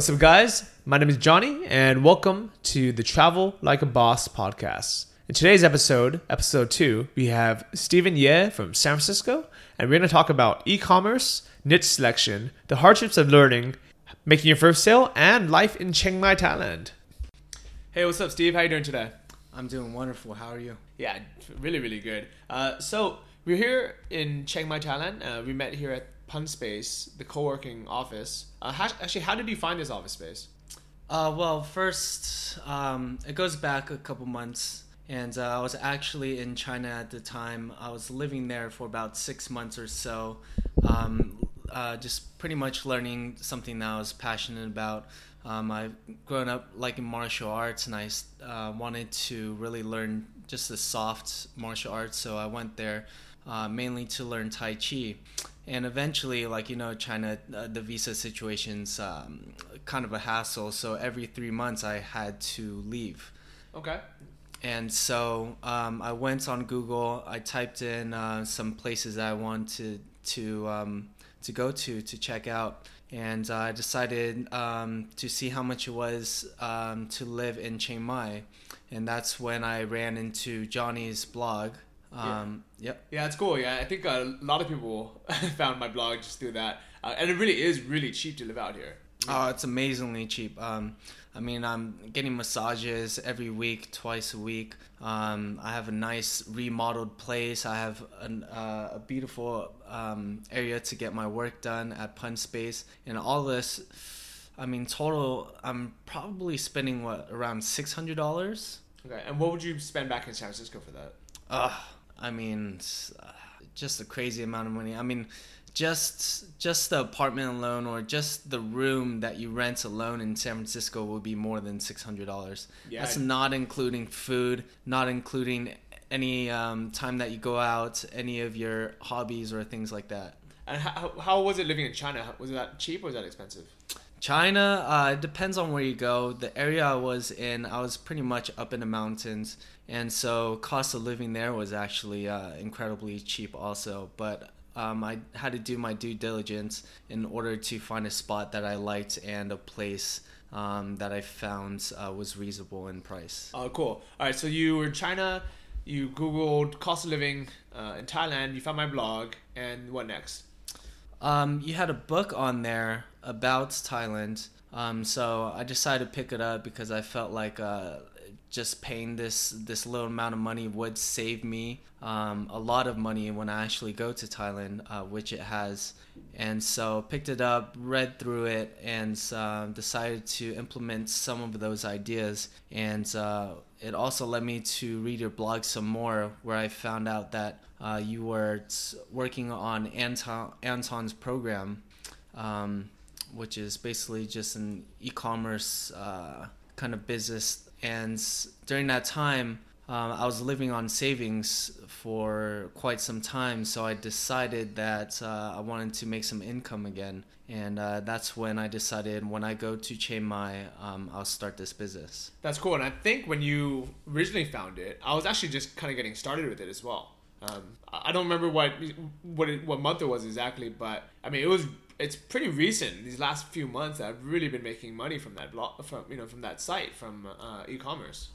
What's up, guys? My name is Johnny, and welcome to the Travel Like a Boss podcast. In today's episode, episode two, we have Stephen Yeh from San Francisco, and we're going to talk about e commerce, niche selection, the hardships of learning, making your first sale, and life in Chiang Mai, Thailand. Hey, what's up, Steve? How you doing today? I'm doing wonderful. How are you? Yeah, really, really good. Uh, so, we're here in Chiang Mai, Thailand. Uh, we met here at Pun Space, the co-working office. Uh, how, actually, how did you find this office space? Uh, well, first, um, it goes back a couple months, and uh, I was actually in China at the time. I was living there for about six months or so, um, uh, just pretty much learning something that I was passionate about. Um, I've grown up liking martial arts, and I uh, wanted to really learn just the soft martial arts, so I went there uh, mainly to learn Tai Chi and eventually like you know china uh, the visa situation's um, kind of a hassle. So every three months i had to leave. Okay. and so um, i went on google. I typed in uh, some places i wanted to um, to go to to check out. And uh, i decided um, to see how much it was um, to live in chiang mai. And that's when i ran into johnny's blog um, yep Yeah, it's cool. Yeah, I think a lot of people found my blog just through that, uh, and it really is really cheap to live out here. Oh, it's amazingly cheap. Um, I mean, I'm getting massages every week, twice a week. Um, I have a nice remodeled place. I have an, uh, a beautiful um, area to get my work done at Pun Space, and all this. I mean, total, I'm probably spending what around six hundred dollars. Okay, and what would you spend back in San Francisco for that? Ugh, I mean, uh, just a crazy amount of money. I mean, just just the apartment alone or just the room that you rent alone in San Francisco will be more than six hundred dollars. Yeah, That's I- not including food, not including any um, time that you go out, any of your hobbies or things like that. And how, how was it living in China? Was that cheap or was that expensive? China, uh, it depends on where you go. The area I was in, I was pretty much up in the mountains, and so cost of living there was actually uh, incredibly cheap, also. But um, I had to do my due diligence in order to find a spot that I liked and a place um, that I found uh, was reasonable in price. Oh, cool. All right, so you were in China. You Googled cost of living uh, in Thailand. You found my blog, and what next? Um, you had a book on there about Thailand. Um, so I decided to pick it up because I felt like uh, just paying this this little amount of money would save me um, a lot of money when I actually go to Thailand, uh, which it has. And so picked it up, read through it, and uh, decided to implement some of those ideas. And uh, it also led me to read your blog some more, where I found out that uh, you were working on Anton Anton's program, um, which is basically just an e-commerce uh, kind of business. And during that time, um, I was living on savings for quite some time, so I decided that uh, I wanted to make some income again, and uh, that's when I decided when I go to Chiang Mai, um, I'll start this business. That's cool. And I think when you originally found it, I was actually just kind of getting started with it as well. Um, I don't remember what what it, what month it was exactly, but I mean it was it's pretty recent. These last few months, I've really been making money from that blog, from you know from that site, from uh, e-commerce.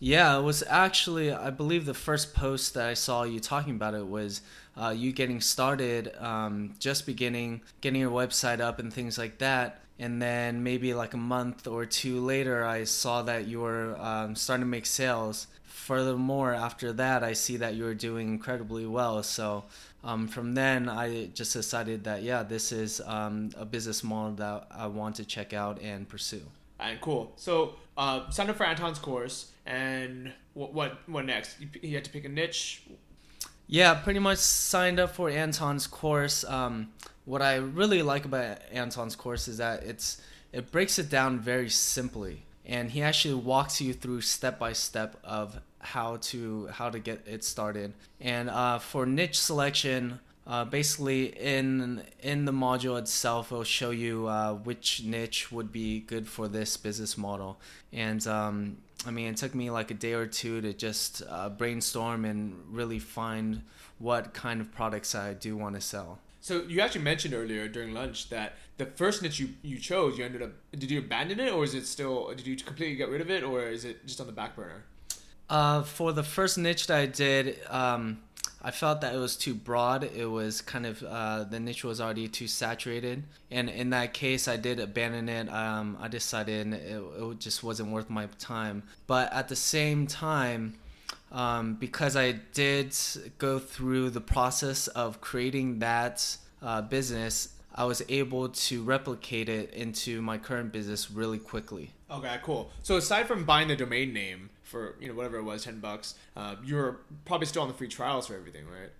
Yeah, it was actually, I believe the first post that I saw you talking about it was uh, you getting started, um, just beginning, getting your website up and things like that. And then maybe like a month or two later, I saw that you were um, starting to make sales. Furthermore, after that, I see that you were doing incredibly well. So um, from then, I just decided that, yeah, this is um, a business model that I want to check out and pursue. And cool. So uh, signed up for Anton's course, and what what what next? You, you had to pick a niche. Yeah, pretty much signed up for Anton's course. Um, what I really like about Anton's course is that it's it breaks it down very simply, and he actually walks you through step by step of how to how to get it started. And uh, for niche selection, uh, basically in in the module itself, it'll show you uh, which niche would be good for this business model. And um, I mean, it took me like a day or two to just uh, brainstorm and really find what kind of products I do want to sell. So you actually mentioned earlier during lunch that the first niche you, you chose, you ended up did you abandon it or is it still did you completely get rid of it or is it just on the back burner? Uh, for the first niche that I did, um, I felt that it was too broad. It was kind of uh, the niche was already too saturated, and in that case, I did abandon it. Um, I decided it, it just wasn't worth my time. But at the same time, um, because I did go through the process of creating that uh, business, I was able to replicate it into my current business really quickly. Okay, cool. So aside from buying the domain name for you know whatever it was, ten bucks, uh, you're probably still on the free trials for everything, right?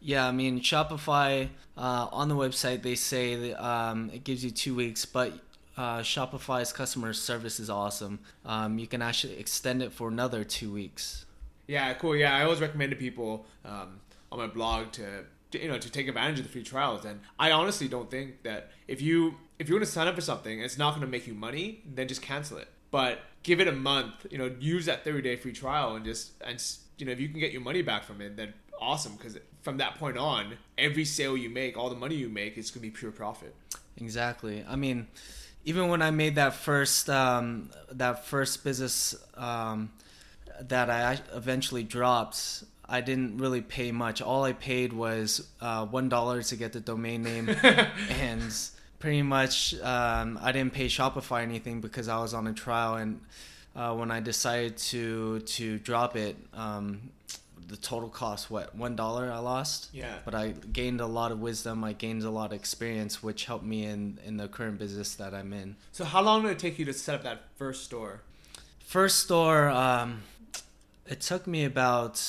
Yeah, I mean Shopify uh, on the website they say that, um, it gives you two weeks, but uh, Shopify's customer service is awesome. Um, you can actually extend it for another two weeks. Yeah, cool. Yeah, I always recommend to people um, on my blog to, to, you know to take advantage of the free trials. And I honestly don't think that if you if you're going to sign up for something, and it's not going to make you money, then just cancel it. But give it a month. You know, use that 30 day free trial and just and you know if you can get your money back from it, then awesome. Because from that point on, every sale you make, all the money you make, it's going to be pure profit. Exactly. I mean, even when I made that first um, that first business. Um, that I eventually dropped, I didn't really pay much. All I paid was uh, one dollar to get the domain name, and pretty much um, I didn't pay Shopify anything because I was on a trial. And uh, when I decided to to drop it, um, the total cost what one dollar I lost. Yeah. But I gained a lot of wisdom. I gained a lot of experience, which helped me in in the current business that I'm in. So how long did it take you to set up that first store? First store. Um, it took me about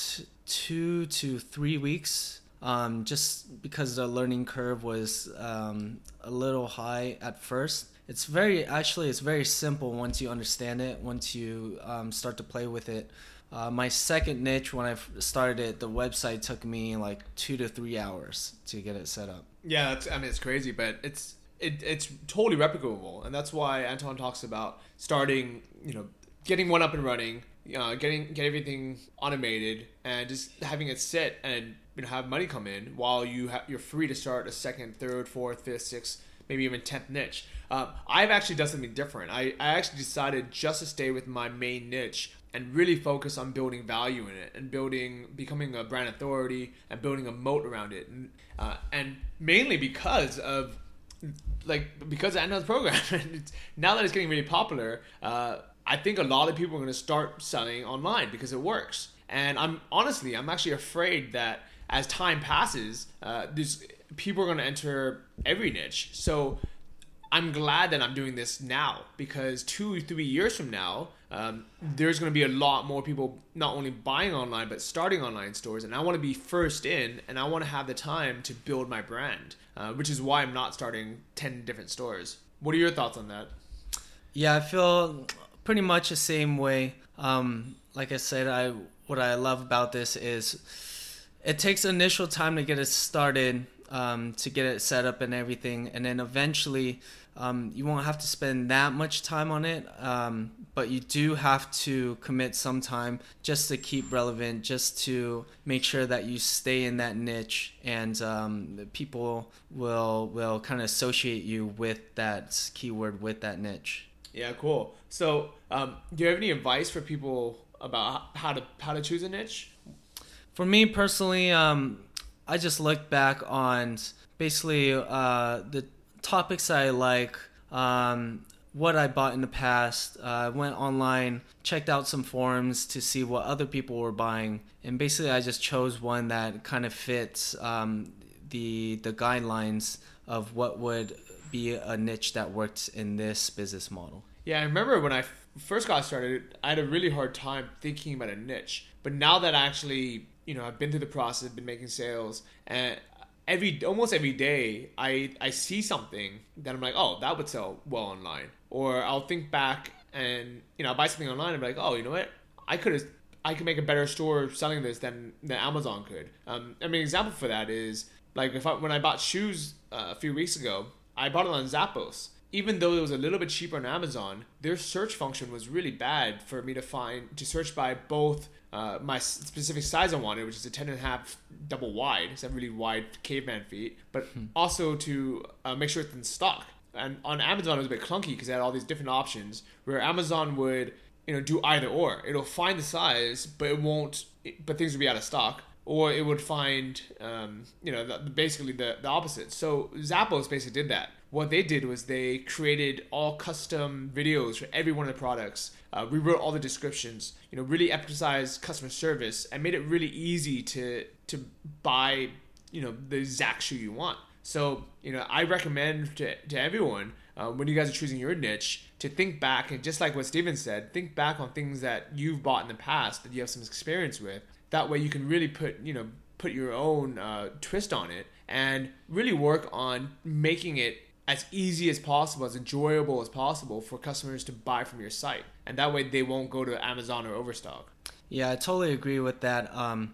two to three weeks, um, just because the learning curve was um, a little high at first. It's very actually it's very simple once you understand it. Once you um, start to play with it. Uh, my second niche when I started it, the website took me like two to three hours to get it set up. Yeah, I mean it's crazy, but it's it, it's totally replicable, and that's why Anton talks about starting, you know, getting one up and running, uh, getting get everything automated and just having it sit and you know have money come in while you ha- you're free to start a second, third, fourth, fifth, sixth, maybe even tenth niche. Uh, I've actually done something different. I, I actually decided just to stay with my main niche and really focus on building value in it and building becoming a brand authority and building a moat around it and uh, and mainly because of like because of Anton's program now that it's getting really popular uh, I think a lot of people are going to start selling online because it works. And I'm honestly, I'm actually afraid that as time passes, uh, people are going to enter every niche. So I'm glad that I'm doing this now because two, three years from now, um, there's going to be a lot more people not only buying online but starting online stores, and I want to be first in, and I want to have the time to build my brand, uh, which is why I'm not starting ten different stores. What are your thoughts on that? Yeah, I feel pretty much the same way. Um, like I said, I what I love about this is it takes initial time to get it started, um, to get it set up and everything, and then eventually um, you won't have to spend that much time on it. Um, but you do have to commit some time just to keep relevant, just to make sure that you stay in that niche, and um, people will will kind of associate you with that keyword with that niche. Yeah, cool. So, um, do you have any advice for people about how to how to choose a niche? For me personally, um, I just look back on basically uh, the topics I like, um, what I bought in the past. I uh, went online, checked out some forums to see what other people were buying, and basically I just chose one that kind of fits um, the the guidelines of what would be a niche that worked in this business model. Yeah, I remember when I first got started, I had a really hard time thinking about a niche. But now that I actually, you know, I've been through the process, been making sales, and every almost every day I I see something that I'm like, oh, that would sell well online, or I'll think back and you know I'll buy something online and be like, oh, you know what, I could have. I could make a better store selling this than, than Amazon could. Um, I mean, example for that is like if I, when I bought shoes uh, a few weeks ago, I bought it on Zappos. Even though it was a little bit cheaper on Amazon, their search function was really bad for me to find to search by both uh, my specific size I wanted, which is a 10 and a half double wide. It's a really wide caveman feet, but hmm. also to uh, make sure it's in stock. And on Amazon, it was a bit clunky because they had all these different options where Amazon would, you know, do either or. It'll find the size, but it won't, but things will be out of stock. Or it would find, um, you know, the, basically the, the opposite. So Zappos basically did that what they did was they created all custom videos for every one of the products. Uh, rewrote all the descriptions. You know, really emphasized customer service and made it really easy to to buy. You know, the exact shoe you want. So you know, I recommend to to everyone uh, when you guys are choosing your niche to think back and just like what Stephen said, think back on things that you've bought in the past that you have some experience with. That way, you can really put you know put your own uh, twist on it and really work on making it as easy as possible, as enjoyable as possible for customers to buy from your site. And that way they won't go to Amazon or Overstock. Yeah, I totally agree with that. Um,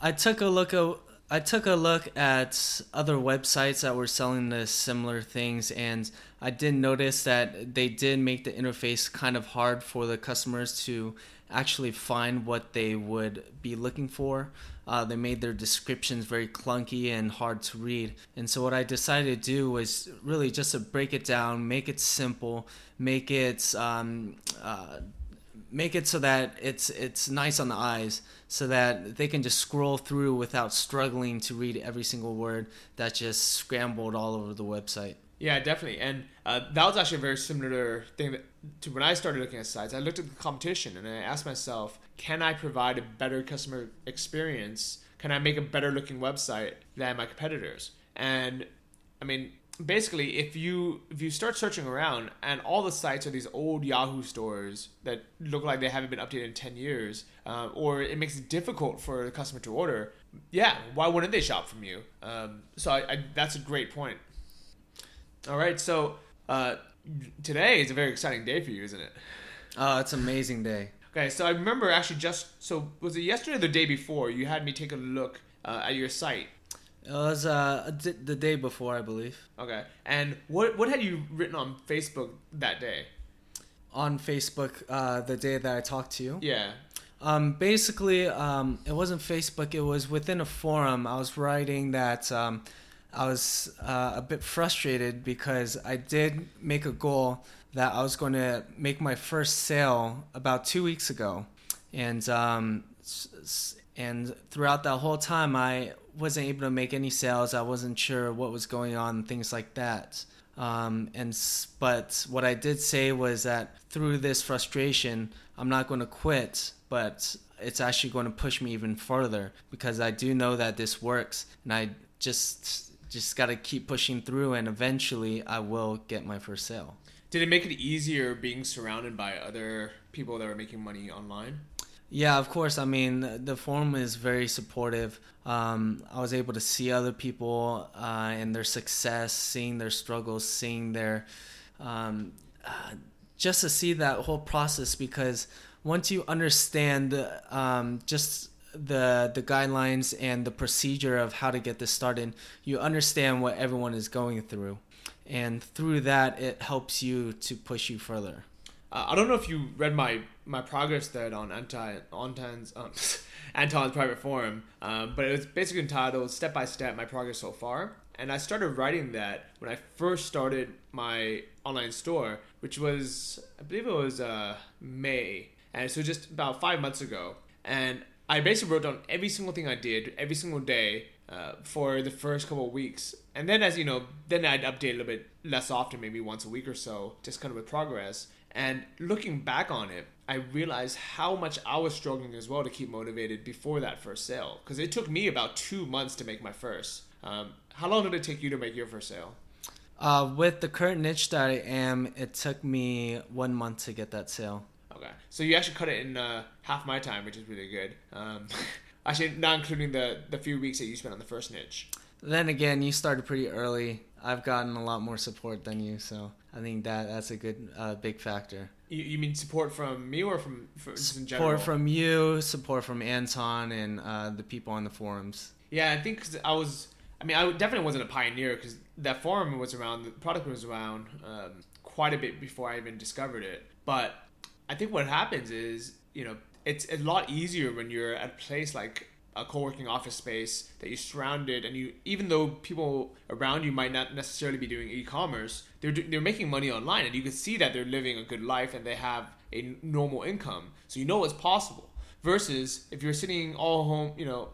I took a look at I took a look at other websites that were selling the similar things, and I did notice that they did make the interface kind of hard for the customers to actually find what they would be looking for. Uh, they made their descriptions very clunky and hard to read. And so, what I decided to do was really just to break it down, make it simple, make it um, uh, make it so that it's it's nice on the eyes, so that they can just scroll through without struggling to read every single word that just scrambled all over the website. Yeah, definitely. And uh, that was actually a very similar thing that, to when I started looking at sites. I looked at the competition and I asked myself, can I provide a better customer experience? Can I make a better looking website than my competitors? And I mean, basically, if you if you start searching around and all the sites are these old Yahoo stores that look like they haven't been updated in ten years, uh, or it makes it difficult for the customer to order, yeah, why wouldn't they shop from you? Um, so I, I, that's a great point. All right, so uh, today is a very exciting day for you, isn't it? Oh, it's an amazing day. Okay, so I remember actually just so was it yesterday or the day before you had me take a look uh, at your site. It was uh, the day before, I believe. Okay, and what what had you written on Facebook that day? On Facebook, uh, the day that I talked to you. Yeah. Um, basically, um, it wasn't Facebook. It was within a forum. I was writing that um, I was uh, a bit frustrated because I did make a goal that I was going to make my first sale about two weeks ago, and um, and throughout that whole time I wasn't able to make any sales. I wasn't sure what was going on, things like that. Um, and but what I did say was that through this frustration, I'm not going to quit, but it's actually going to push me even further because I do know that this works, and I just just got to keep pushing through, and eventually I will get my first sale. Did it make it easier being surrounded by other people that were making money online? Yeah, of course. I mean, the forum is very supportive. Um, I was able to see other people uh, and their success, seeing their struggles, seeing their um, uh, just to see that whole process because once you understand um, just the the guidelines and the procedure of how to get this started, you understand what everyone is going through, and through that, it helps you to push you further. Uh, I don't know if you read my my progress thread on Anton Anton's um, Anton's private forum, um, but it was basically entitled "Step by Step: My Progress So Far." And I started writing that when I first started my online store, which was I believe it was uh, May, and so just about five months ago. And I basically wrote down every single thing I did every single day uh, for the first couple of weeks, and then as you know, then I'd update a little bit less often, maybe once a week or so, just kind of with progress. And looking back on it, I realized how much I was struggling as well to keep motivated before that first sale, because it took me about two months to make my first. Um, how long did it take you to make your first sale? Uh, with the current niche that I am, it took me one month to get that sale. Okay, so you actually cut it in uh, half my time, which is really good. Um, actually, not including the the few weeks that you spent on the first niche. then again, you started pretty early. I've gotten a lot more support than you, so I think that that's a good uh, big factor. You, you mean support from me or from, from just in general? Support from you, support from Anton, and uh, the people on the forums. Yeah, I think 'cause I was. I mean, I definitely wasn't a pioneer because that forum was around, the product was around um, quite a bit before I even discovered it. But I think what happens is, you know, it's a lot easier when you're at a place like a co-working office space that you're surrounded and you even though people around you might not necessarily be doing e-commerce they're, do- they're making money online and you can see that they're living a good life and they have a normal income. So you know it's possible. Versus if you're sitting all home you know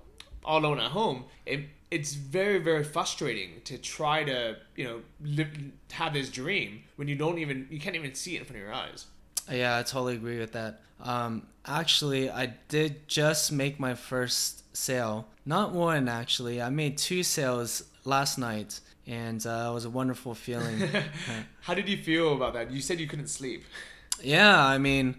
all alone at home it, it's very very frustrating to try to you know live, have this dream when you don't even you can't even see it in front of your eyes Yeah, I totally agree with that. Um, actually, I did just make my first sale. Not one, actually. I made two sales last night, and uh, it was a wonderful feeling. how did you feel about that you said you couldn't sleep yeah, I mean,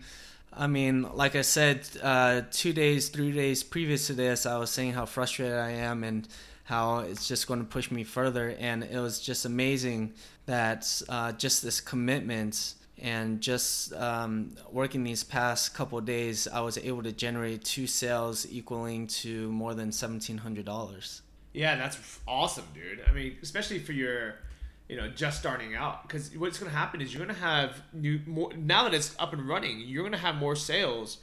I mean, like I said, uh, two days, three days previous to this, I was saying how frustrated I am and how it's just going to push me further. And it was just amazing that uh, just this commitment and just um, working these past couple days, I was able to generate two sales equaling to more than seventeen hundred dollars. Yeah, that's awesome, dude. I mean, especially for your, you know, just starting out. Because what's going to happen is you're going to have new more now that it's up and running. You're going to have more sales.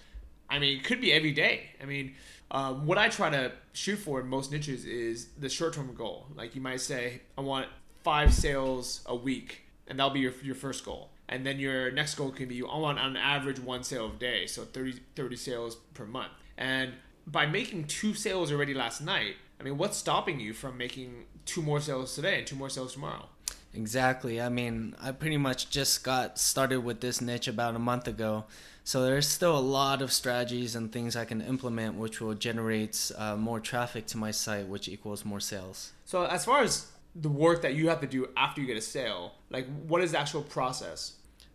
I mean, it could be every day. I mean, um, what I try to shoot for in most niches is the short-term goal. Like you might say, I want five sales a week, and that'll be your your first goal. And then your next goal can be I want on average one sale a day, so 30, 30 sales per month. And by making two sales already last night, I mean, what's stopping you from making two more sales today and two more sales tomorrow? Exactly. I mean, I pretty much just got started with this niche about a month ago. So there's still a lot of strategies and things I can implement which will generate uh, more traffic to my site, which equals more sales. So, as far as the work that you have to do after you get a sale, like what is the actual process?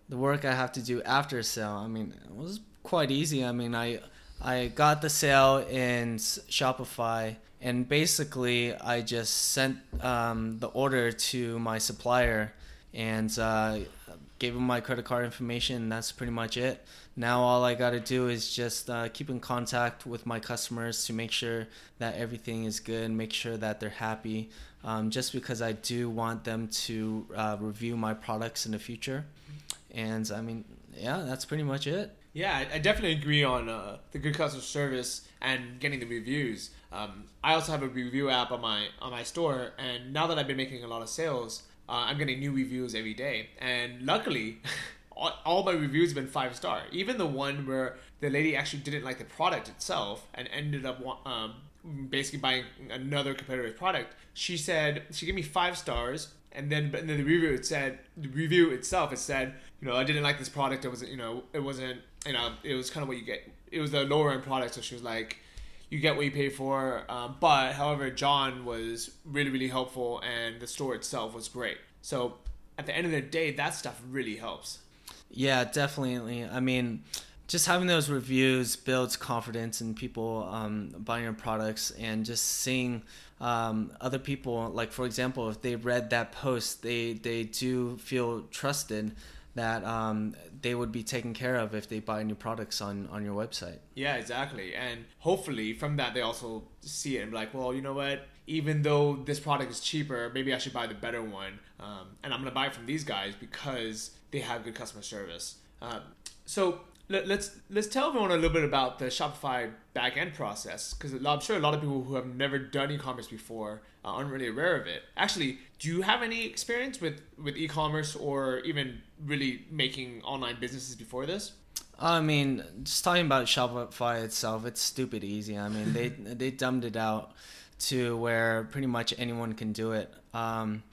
The work I have to do after sale, I mean, it was quite easy. I mean, I I got the sale in Shopify, and basically I just sent um, the order to my supplier and uh, gave him my credit card information. And that's pretty much it. Now all I got to do is just uh, keep in contact with my customers to make sure that everything is good, make sure that they're happy. Um, just because I do want them to uh, review my products in the future, and I mean, yeah, that's pretty much it. Yeah, I, definitely agree on uh, the good customer service and getting the reviews. Um, I also have a review app on my on my store, and now that I've been making a lot of sales, uh, I'm getting new reviews every day. And luckily, all, my reviews have been five star. Even the one where the lady actually didn't like the product itself and ended up um, basically buying another competitor's product. She said she gave me five stars, and then but in the review it said the review itself it said you know I didn't like this product. It wasn't you know it wasn't you know it was kind of what you get. It was a lower end product, so she was like. You get what you pay for, um, but however, John was really, really helpful, and the store itself was great. So, at the end of the day, that stuff really helps. Yeah, definitely. I mean, just having those reviews builds confidence in people um, buying your products and just seeing um, other people. Like for example, if they read that post, they they do feel trusted that um, they would be taken care of if they buy new products on on your website. Yeah, exactly. And hopefully from that they also see it and be like, well, you know what? Even though this product is cheaper, maybe I should buy the better one. Um, and I'm gonna buy it from these guys because they have good customer service. Um, so let, let's let's tell everyone a little bit about the Shopify backend process because I'm sure a lot of people who have never done e-commerce before uh, aren't really aware of it. Actually, do you have any experience with with e-commerce or even really making online businesses before this? I mean, just talking about Shopify itself, it's stupid easy. I mean, they they dumbed it out to where pretty much anyone can do it. Um,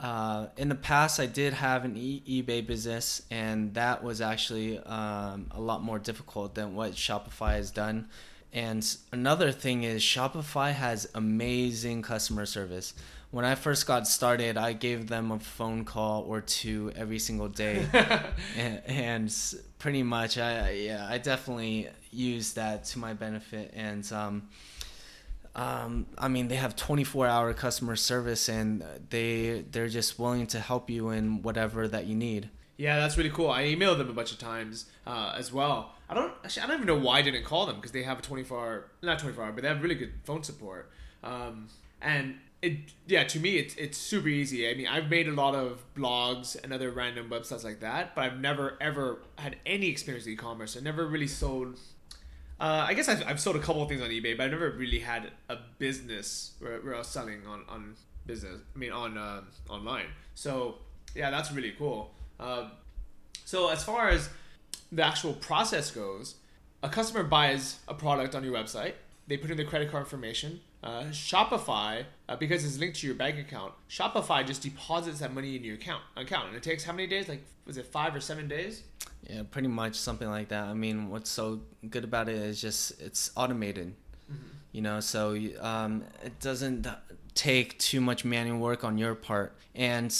uh, in the past, I did have an e- eBay business, and that was actually um, a lot more difficult than what Shopify has done. And another thing is, Shopify has amazing customer service. When I first got started, I gave them a phone call or two every single day, and, and pretty much, I yeah, I definitely used that to my benefit. And um, um, I mean, they have 24-hour customer service, and they they're just willing to help you in whatever that you need. Yeah, that's really cool. I emailed them a bunch of times uh, as well. I don't actually, I don't even know why I didn't call them because they have a 24 hour, not 24 hour, but they have really good phone support. Um, and it, yeah, to me, it's it's super easy. I mean, I've made a lot of blogs and other random websites like that, but I've never ever had any experience with e-commerce. I never really sold. Uh, I guess I've, I've sold a couple of things on eBay, but I've never really had a business where, where I was selling on, on business. I mean, on uh, online. So yeah, that's really cool. Um, so as far as the actual process goes, a customer buys a product on your website. They put in their credit card information. Uh, Shopify, uh, because it's linked to your bank account, Shopify just deposits that money in your account. Account, and it takes how many days? Like, was it five or seven days? Yeah, pretty much something like that. I mean, what's so good about it is just it's automated. Mm-hmm. You know, so um, it doesn't take too much manual work on your part, and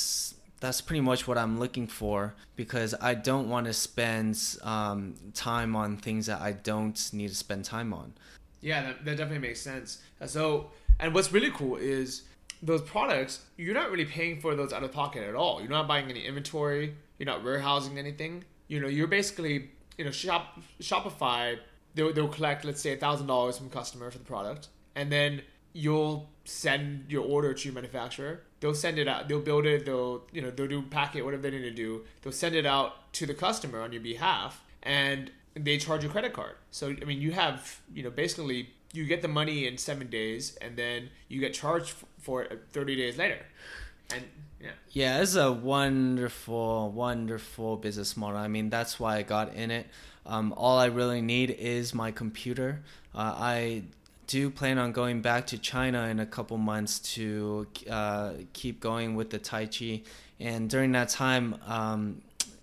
that's pretty much what I'm looking for because I don't want to spend um, time on things that I don't need to spend time on. Yeah, that, that definitely makes sense. Uh, so, and what's really cool is those products, you're not really paying for those out of pocket at all. You're not buying any inventory, you're not warehousing anything. You know, you're basically, you know, shop Shopify, they'll, they'll collect, let's say, $1,000 from a customer for the product. And then you'll send your order to your manufacturer. They'll send it out. They'll build it. They'll you know they'll do packet whatever they need to do. They'll send it out to the customer on your behalf, and they charge your credit card. So I mean, you have you know basically you get the money in seven days, and then you get charged for it thirty days later. And yeah, yeah, it's a wonderful, wonderful business model. I mean, that's why I got in it. Um, all I really need is my computer. Uh, I do plan on going back to China in a couple months to uh, keep going with the Tai Chi. And during that time, um,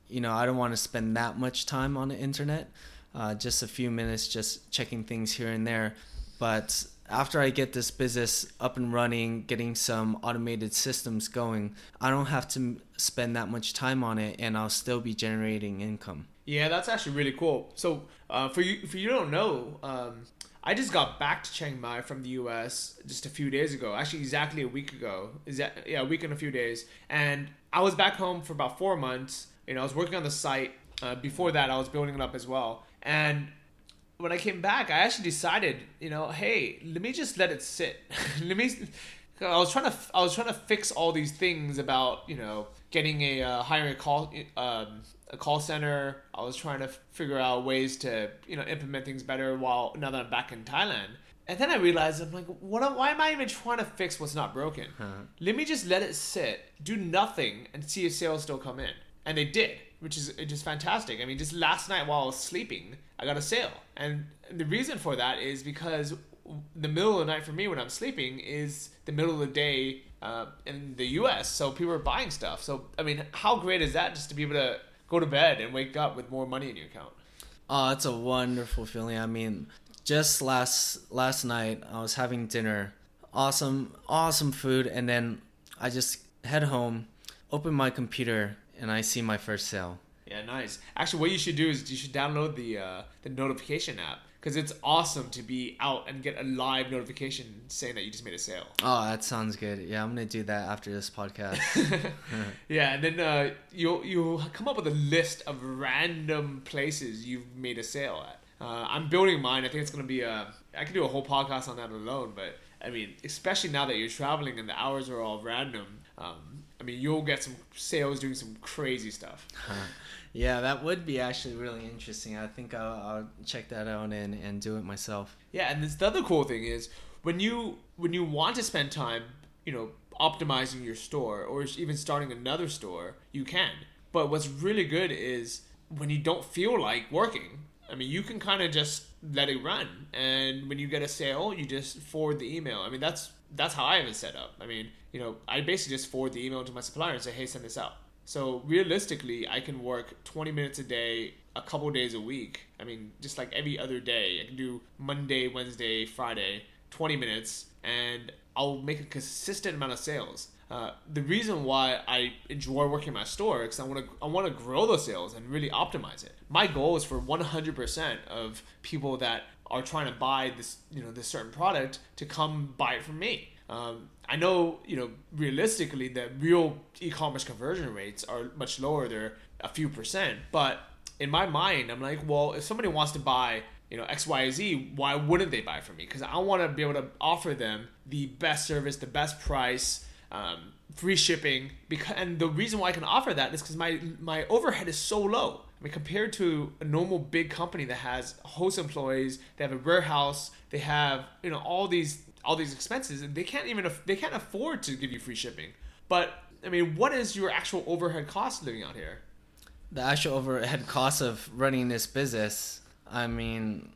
you know, I don't want to spend that much time on the internet. Uh, just a few minutes, just checking things here and there. But after I get this business up and running, getting some automated systems going, I don't have to spend that much time on it, and I'll still be generating income. Yeah, that's actually really cool. So, uh, for you, for you don't know, um, I just got back to Chiang Mai from the U.S. just a few days ago. Actually, exactly a week ago. Is that yeah, a week and a few days. And I was back home for about four months. You know, I was working on the site. Uh, before that, I was building it up as well. And when I came back, I actually decided, you know, hey, let me just let it sit. let me. I was trying to I was trying to fix all these things about you know getting a uh, hiring a call um, a call center. I was trying to figure out ways to you know implement things better while now that I'm back in Thailand. And then I realized I'm like, what? Why am I even trying to fix what's not broken? Huh. Let me just let it sit, do nothing, and see if sales still come in. And they did, which is just fantastic. I mean, just last night while I was sleeping, I got a sale, and the reason for that is because the middle of the night for me when I'm sleeping is the middle of the day uh, in the U.S. So people are buying stuff. So I mean, how great is that just to be able to go to bed and wake up with more money in your account. Oh, it's a wonderful feeling. I mean, just last last night I was having dinner, awesome awesome food, and then I just head home, open my computer, and I see my first sale. Yeah, nice. Actually, what you should do is you should download the uh, the notification app because it's awesome to be out and get a live notification saying that you just made a sale. Oh, that sounds good. Yeah, I'm gonna do that after this podcast. yeah, and then uh, you'll you'll come up with a list of random places you've made a sale at. Uh, I'm building mine. I think it's gonna be a. I could do a whole podcast on that alone, but I mean, especially now that you're traveling and the hours are all random. Um, I mean, you'll get some sales doing some crazy stuff. Yeah, that would be actually really interesting. I think I'll, I'll check that out and, and do it myself. Yeah, and this, the other cool thing is when you when you want to spend time, you know, optimizing your store or even starting another store, you can. But what's really good is when you don't feel like working. I mean, you can kind of just let it run, and when you get a sale, you just forward the email. I mean, that's that's how I have it set up. I mean, you know, I basically just forward the email to my supplier and say, "Hey, send this out." So realistically, I can work 20 minutes a day, a couple days a week. I mean, just like every other day. I can do Monday, Wednesday, Friday, 20 minutes, and I'll make a consistent amount of sales. Uh, the reason why I enjoy working my store is I want to I want to grow those sales and really optimize it. My goal is for 100% of people that are trying to buy this you know this certain product to come buy it from me. Um, I know you know realistically the real e-commerce conversion rates are much lower. They're a few percent, but in my mind, I'm like, well, if somebody wants to buy you know X Y Z, why wouldn't they buy from me? Because I want to be able to offer them the best service, the best price. Um, free shipping because and the reason why I can offer that is because my my overhead is so low. I mean, compared to a normal big company that has host employees, they have a warehouse, they have you know all these all these expenses, and they can't even they can't afford to give you free shipping. But I mean, what is your actual overhead cost living out here? The actual overhead cost of running this business, I mean,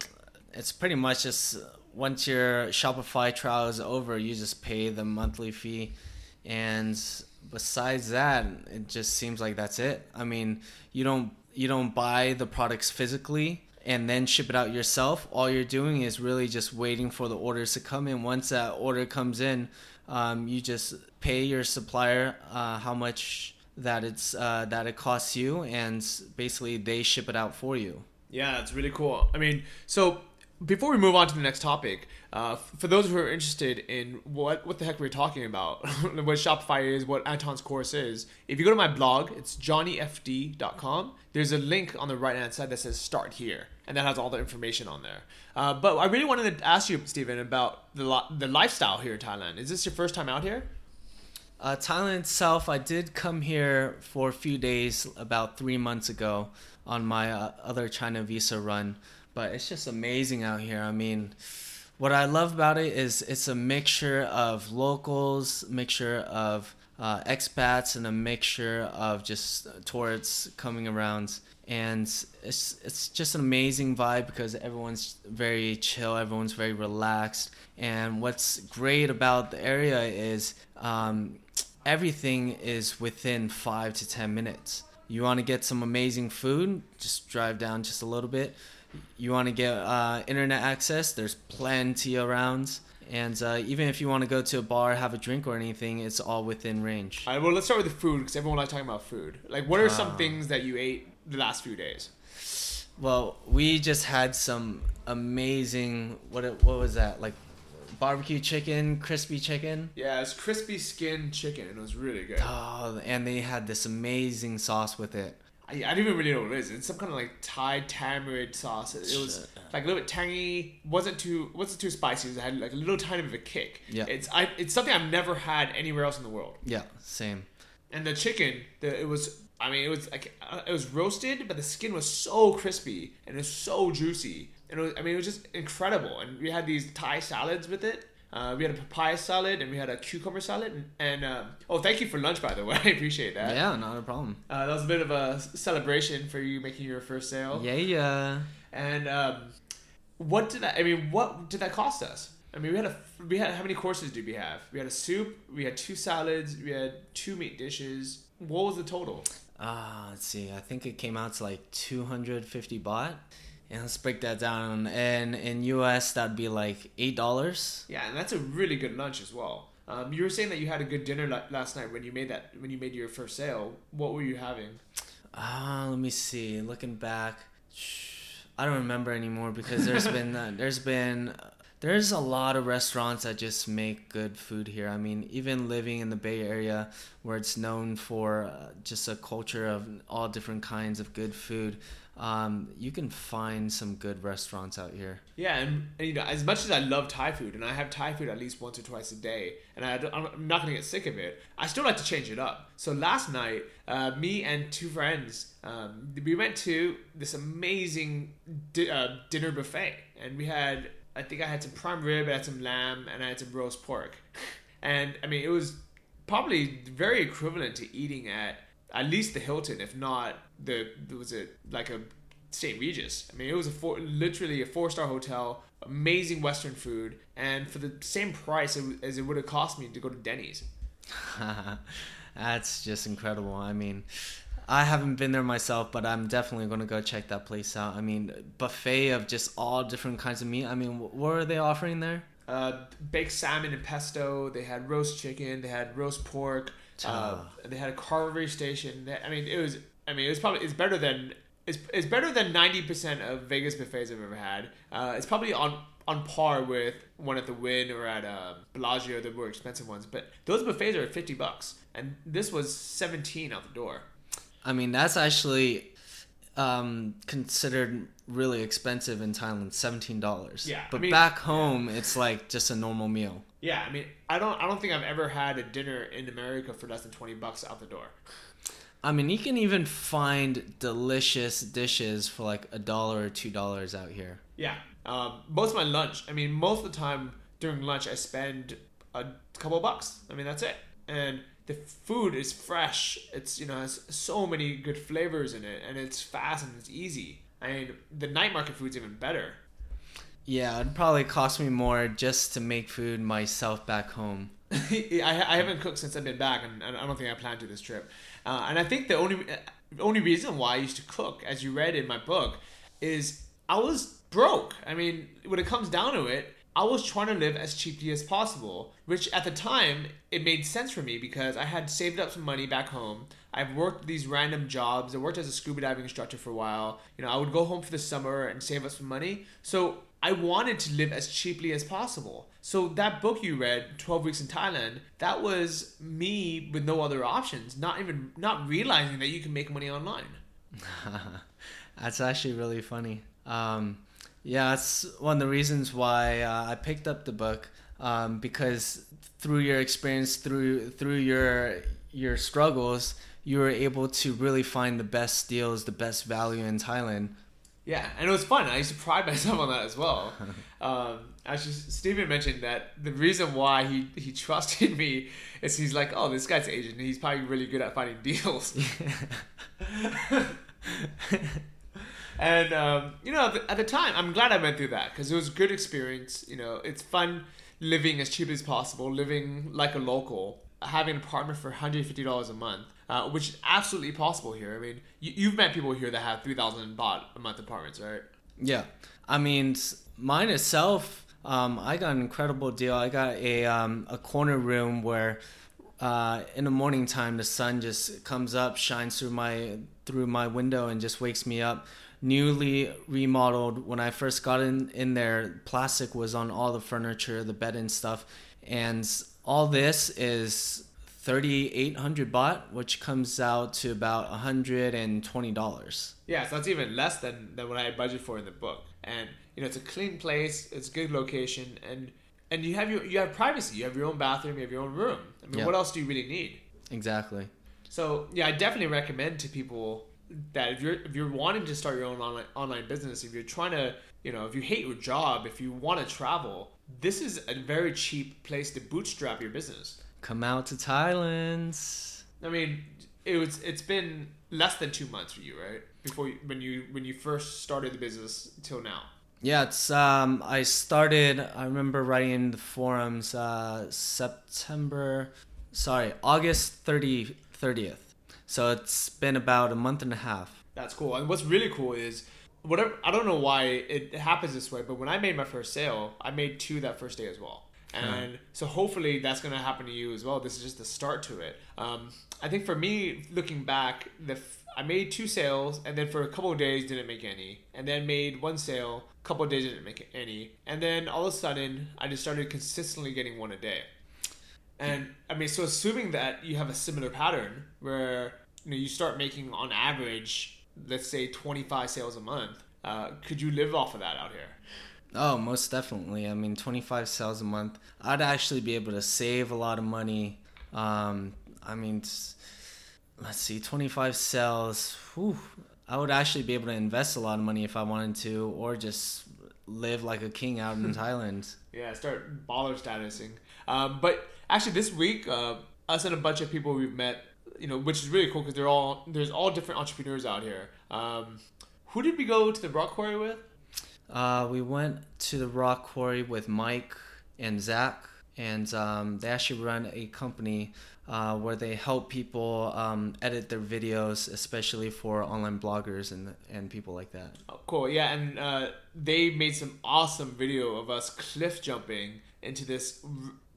it's pretty much just once your Shopify trial is over, you just pay the monthly fee and besides that it just seems like that's it i mean you don't you don't buy the products physically and then ship it out yourself. All you're doing is really just waiting for the orders to come in. Once that order comes in um, you just pay your supplier uh, how much that it's uh, that it costs you and basically they ship it out for you. Yeah it's really cool. I mean so before we move on to the next topic, uh, for those who are interested in what what the heck we're talking about, what Shopify is, what Anton's course is, if you go to my blog, it's johnnyfd.com. There's a link on the right hand side that says "Start Here," and that has all the information on there. Uh, but I really wanted to ask you, Stephen, about the the lifestyle here in Thailand. Is this your first time out here? Uh, Thailand itself, I did come here for a few days about three months ago on my uh, other China visa run but it's just amazing out here. I mean, what I love about it is it's a mixture of locals, mixture of uh, expats, and a mixture of just tourists coming around. And it's it's just an amazing vibe because everyone's very chill, everyone's very relaxed. And what's great about the area is um, everything is within five to ten minutes. You want to get some amazing food, just drive down just a little bit you want to get uh, internet access, there's plenty around. And uh, even if you want to go to a bar, have a drink or anything, it's all within range. All right, well, let's start with the food because everyone likes talking about food. Like, what are some ah. things that you ate the last few days? Well, we just had some amazing. What what was that? Like barbecue chicken, crispy chicken. Yeah, it's crispy skin chicken. It was really good. Oh, and they had this amazing sauce with it. I, I didn't even really know what it is. It's some kind of like Thai tamarind sauce. It, it was like a little bit tangy. wasn't too wasn't too spicy. It had like a little tiny bit of a kick. Yeah, it's I it's something I've never had anywhere else in the world. Yeah, same. And the chicken, the, it was I mean, it was like uh, it was roasted, but the skin was so crispy and it was so juicy. And it was, I mean, it was just incredible. And we had these Thai salads with it. Uh, we had a papaya salad and we had a cucumber salad. And, and uh, oh, thank you for lunch, by the way. I appreciate that. Yeah, not a problem. Uh, that was a bit of a celebration for you making your first sale. Yeah, yeah. And um, what did that? I mean, what did that cost us? I mean, we had a we had how many courses did we have? We had a soup, we had two salads, we had two meat dishes. What was the total? Ah, let's see. I think it came out to like two hundred fifty baht. And let's break that down. And in US, that'd be like eight dollars. Yeah, and that's a really good lunch as well. Um, you were saying that you had a good dinner last night when you made that when you made your first sale. What were you having? Ah, uh, let me see. Looking back, I don't remember anymore because there's been uh, there's been there's a lot of restaurants that just make good food here. I mean, even living in the Bay Area, where it's known for uh, just a culture of all different kinds of good food, um, you can find some good restaurants out here. Yeah, and, and, you know, as much as I love Thai food, and I have Thai food at least once or twice a day, and I, am not gonna get sick of it, I still like to change it up. So last night, uh, me and two friends, um, we went to this amazing di- uh, dinner buffet, and we had, I think I had some prime rib, I had some lamb, and I had some roast pork, and I mean, it was probably very equivalent to eating at at least the Hilton, if not the was it like a St. Regis. I mean, it was a four, literally a four star hotel, amazing Western food, and for the same price as it would have cost me to go to Denny's. That's just incredible. I mean, I haven't been there myself, but I'm definitely going to go check that place out. I mean, buffet of just all different kinds of meat. I mean, what are they offering there? Uh, baked salmon and pesto. They had roast chicken. They had roast pork. Uh, they had a carvery station. They, I mean, it was. I mean, it was probably it's better than it's, it's better than 90% of Vegas buffets I've ever had. Uh, it's probably on on par with one at the Wynn or at uh, Bellagio, the more expensive ones. But those buffets are 50 bucks, and this was 17 out the door. I mean, that's actually um, considered really expensive in Thailand, seventeen dollars. Yeah, I but mean- back home, it's like just a normal meal. Yeah, I mean, I don't I don't think I've ever had a dinner in America for less than 20 bucks out the door. I mean, you can even find delicious dishes for like a dollar or two dollars out here. Yeah. Um, most of my lunch, I mean, most of the time during lunch, I spend a couple of bucks. I mean, that's it. And the food is fresh. It's, you know, has so many good flavors in it, and it's fast and it's easy. I mean, the night market food's even better. Yeah, it'd probably cost me more just to make food myself back home. I, I haven't cooked since I've been back, and I don't think I plan to this trip. Uh, and I think the only the only reason why I used to cook, as you read in my book, is I was broke. I mean, when it comes down to it, I was trying to live as cheaply as possible, which at the time it made sense for me because I had saved up some money back home. I've worked these random jobs. I worked as a scuba diving instructor for a while. You know, I would go home for the summer and save up some money. So I wanted to live as cheaply as possible. So that book you read, 12 Weeks in Thailand, that was me with no other options, not even not realizing that you can make money online. That's actually really funny. Um, yeah, that's one of the reasons why uh, I picked up the book um, because through your experience, through through your your struggles, you were able to really find the best deals, the best value in Thailand. Yeah, and it was fun. I used to pride myself on that as well. Um, actually, Stephen mentioned that the reason why he, he trusted me is he's like, oh, this guy's Asian. He's probably really good at finding deals. And um, you know, at the, time, I'm glad I went through that because it was a good experience. You know, it's fun living as cheap as possible, living like a local, having an apartment for 150 dollars a month, uh, which is absolutely possible here. I mean, you, you've met people here that have 3,000 baht a month apartments, right? Yeah, I mean, mine itself, um, I got an incredible deal. I got a um, a corner room where, uh, in the morning time, the sun just comes up, shines through my through my window, and just wakes me up. Newly remodeled. When I first got in in there, plastic was on all the furniture, the bed and stuff, and all this is. 3800 baht which comes out to about $120 Yeah, so that's even less than, than what I had budgeted for in the book. And you know, it's a clean place, it's a good location, and and you have your you have privacy. You have your own bathroom, you have your own room. I mean, what else do you really need? exactly So yeah, I definitely recommend to people that if you're if you're wanting to start your own online online business, if you're trying to you know if you hate your job, if you want to travel, this is a very cheap place to bootstrap your business. Come out to Thailand. I mean, it was it's been less than two months for you, right? Before you, when you when you first started the business till now. Yeah, it's um I started I remember writing in the forums uh September sorry, August 30 30th. So it's been about a month and a half. That's cool. And what's really cool is whatever I don't know why it happens this way, but when I made my first sale, I made two that first day as well. And so hopefully that's going to happen to you as well. This is just the start to it. Um, I think for me, looking back, the f- I made two sales, and then for a couple of days didn't make any, and then made one sale, a couple of days didn't make any, and then all of a sudden I just started consistently getting one a day. And I mean, so assuming that you have a similar pattern where you know you start making on average, let's say twenty five sales a month, uh, could you live off of that out here? Oh, most definitely. I mean, 25 sales a month. I'd actually be able to save a lot of money. Um, I mean, let's see, 25 sales. Whew, I would actually be able to invest a lot of money if I wanted to, or just live like a king out in Thailand. Yeah, start baller statusing. Um, but actually, this week, uh, us and a bunch of people we've met, you know, which is really cool because they're all there's all different entrepreneurs out here. Um, who did we go to the rock quarry with? Uh, we went to the rock quarry with Mike and Zach, and um, they actually run a company uh, where they help people um, edit their videos, especially for online bloggers and and people like that. Oh, cool. Yeah, and uh, they made some awesome video of us cliff jumping into this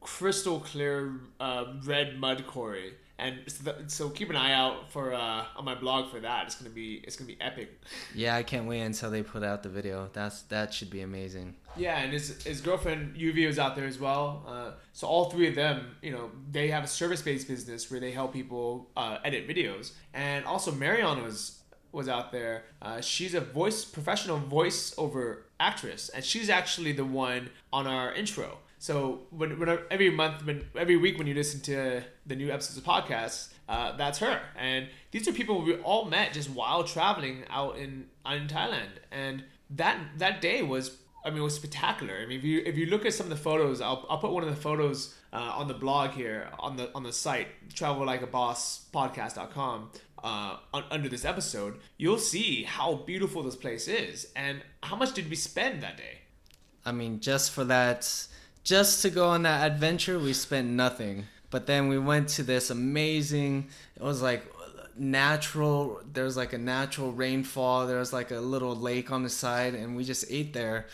crystal clear uh, red mud quarry. And so, th- so keep an eye out for uh, on my blog for that. It's gonna be it's gonna be epic. Yeah, I can't wait until they put out the video. That's that should be amazing. Yeah, and his his girlfriend UV was out there as well. Uh, so all three of them, you know, they have a service based business where they help people uh, edit videos, and also Marion was was out there. Uh, she's a voice professional voiceover actress, and she's actually the one on our intro. So when, when every month, when every week, when you listen to the new episodes of podcasts, uh, that's her. And these are people we all met just while traveling out in in Thailand. And that that day was, I mean, was spectacular. I mean, if you if you look at some of the photos, I'll, I'll put one of the photos uh, on the blog here on the on the site travel like a uh, on, under this episode. You'll see how beautiful this place is and how much did we spend that day. I mean, just for that just to go on that adventure, we spent nothing. But then we went to this amazing, it was like natural, there was like a natural rainfall, there was like a little lake on the side, and we just ate there.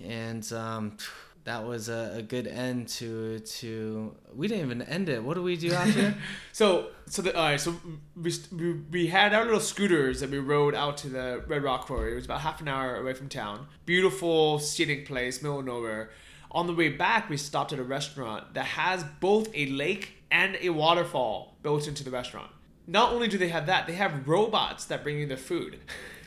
And um, that was a, a, good end to to we didn't even end it. What do we do after? So so the all right so we, we, we had our little scooters that we rode out to the red rock quarry. It was about half an hour away from town. Beautiful scenic place middle of nowhere on the way back, we stopped at a restaurant that has both a lake and a waterfall built into the restaurant. Not only do they have that, they have robots that bring you the food.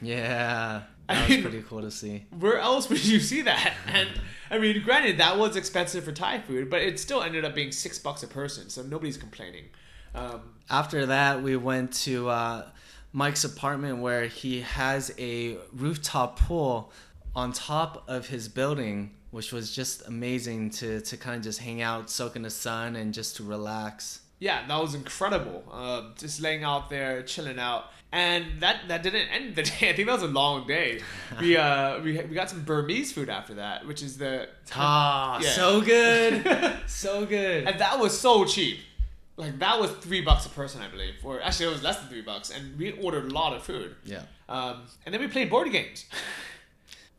Yeah, that I was mean, pretty cool to see. Where else would you see that? And I mean, granted, that was expensive for Thai food, but it still ended up being six bucks a person, so nobody's complaining. Um, After that, we went to uh, Mike's apartment where he has a rooftop pool on top of his building which was just amazing to to kind of just hang out, soak in the sun, and just to relax. Yeah, that was incredible. Uh, just laying out there, chilling out, and that that didn't end the day. I think that was a long day. We uh we, we got some Burmese food after that, which is the ah yeah. so good, so good, and that was so cheap. Like that was three bucks a person, I believe, or actually it was less than three bucks, and we ordered a lot of food. Yeah. Um, and then we played board games.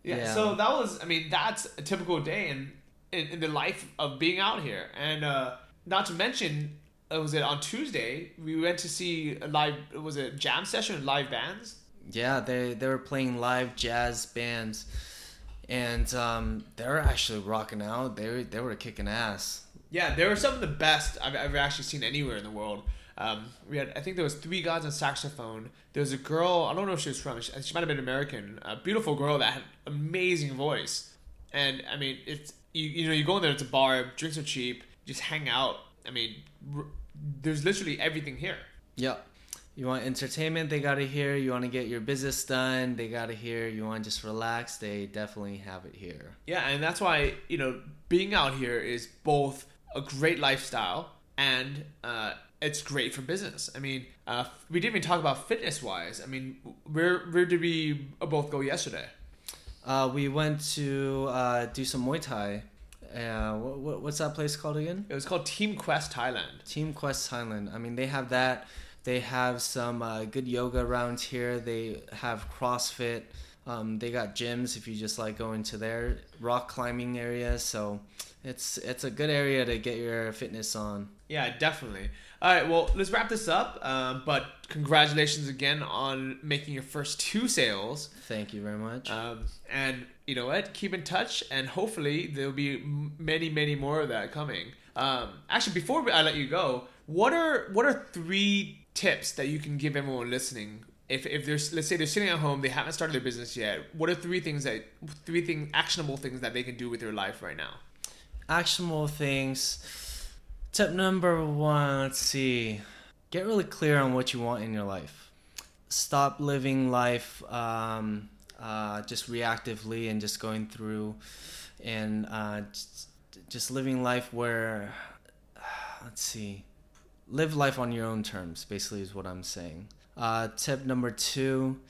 Yeah, yeah. So that was, I mean, that's a typical day in in, in the life of being out here, and uh, not to mention, uh, was it on Tuesday? We went to see a live. Was it jam session live bands? Yeah, they they were playing live jazz bands, and um, they were actually rocking out. They they were kicking ass. Yeah, they were some of the best I've ever actually seen anywhere in the world. Um, we had, I think there was three guys on saxophone. There was a girl. I don't know if she was from. She, she might have been American. A beautiful girl that had amazing voice. And I mean, it's you. You know, you go in there. It's a bar. Drinks are cheap. Just hang out. I mean, r- there's literally everything here. Yep. You want entertainment, they got it here. You want to get your business done, they got it here. You want to just relax, they definitely have it here. Yeah, and that's why, you know, being out here is both a great lifestyle and uh, it's great for business. I mean, uh, we didn't even talk about fitness wise. I mean, where where did we both go yesterday? Uh, we went to uh, do some Muay Thai. Uh, what, what's that place called again? It was called Team Quest Thailand. Team Quest Thailand. I mean, they have that. They have some uh, good yoga around here. They have CrossFit. Um, they got gyms if you just like going to their rock climbing area. So it's it's a good area to get your fitness on. Yeah, definitely. All right, well, let's wrap this up. Um, but congratulations again on making your first two sales. Thank you very much. Um, and you know what? Keep in touch, and hopefully there'll be many, many more of that coming. Um, actually, before I let you go, what are what are three tips that you can give everyone listening? If, if there's let's say they're sitting at home, they haven't started their business yet. What are three things that three thing actionable things that they can do with their life right now? Actionable things Tip number one, let's see. Get really clear on what you want in your life. Stop living life um, uh, just reactively and just going through and uh, just, living life where, let's see, live life on your own terms, basically, is what I'm saying. Uh, tip number two,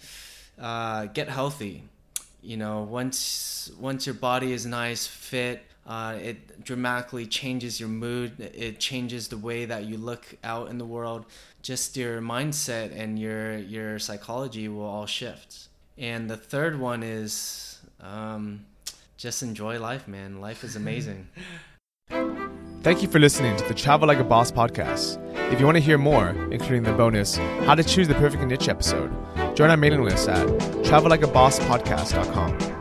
uh, get healthy. You know, once once your body is nice, fit, uh, it dramatically changes your mood. It changes the way that you look out in the world. Just your mindset and your your psychology will all shift. And the third one is um, just enjoy life, man. Life is amazing. Thank you for listening to the Travel Like a Boss podcast. If you want to hear more, including the bonus How to Choose the Perfect Niche episode, join our mailing list at travellikeabosspodcast.com.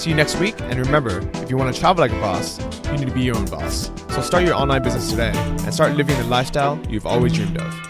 See you next week, and remember, if you want to travel like a boss, you need to be your own boss. So start your online business today and start living the lifestyle you've always dreamed of.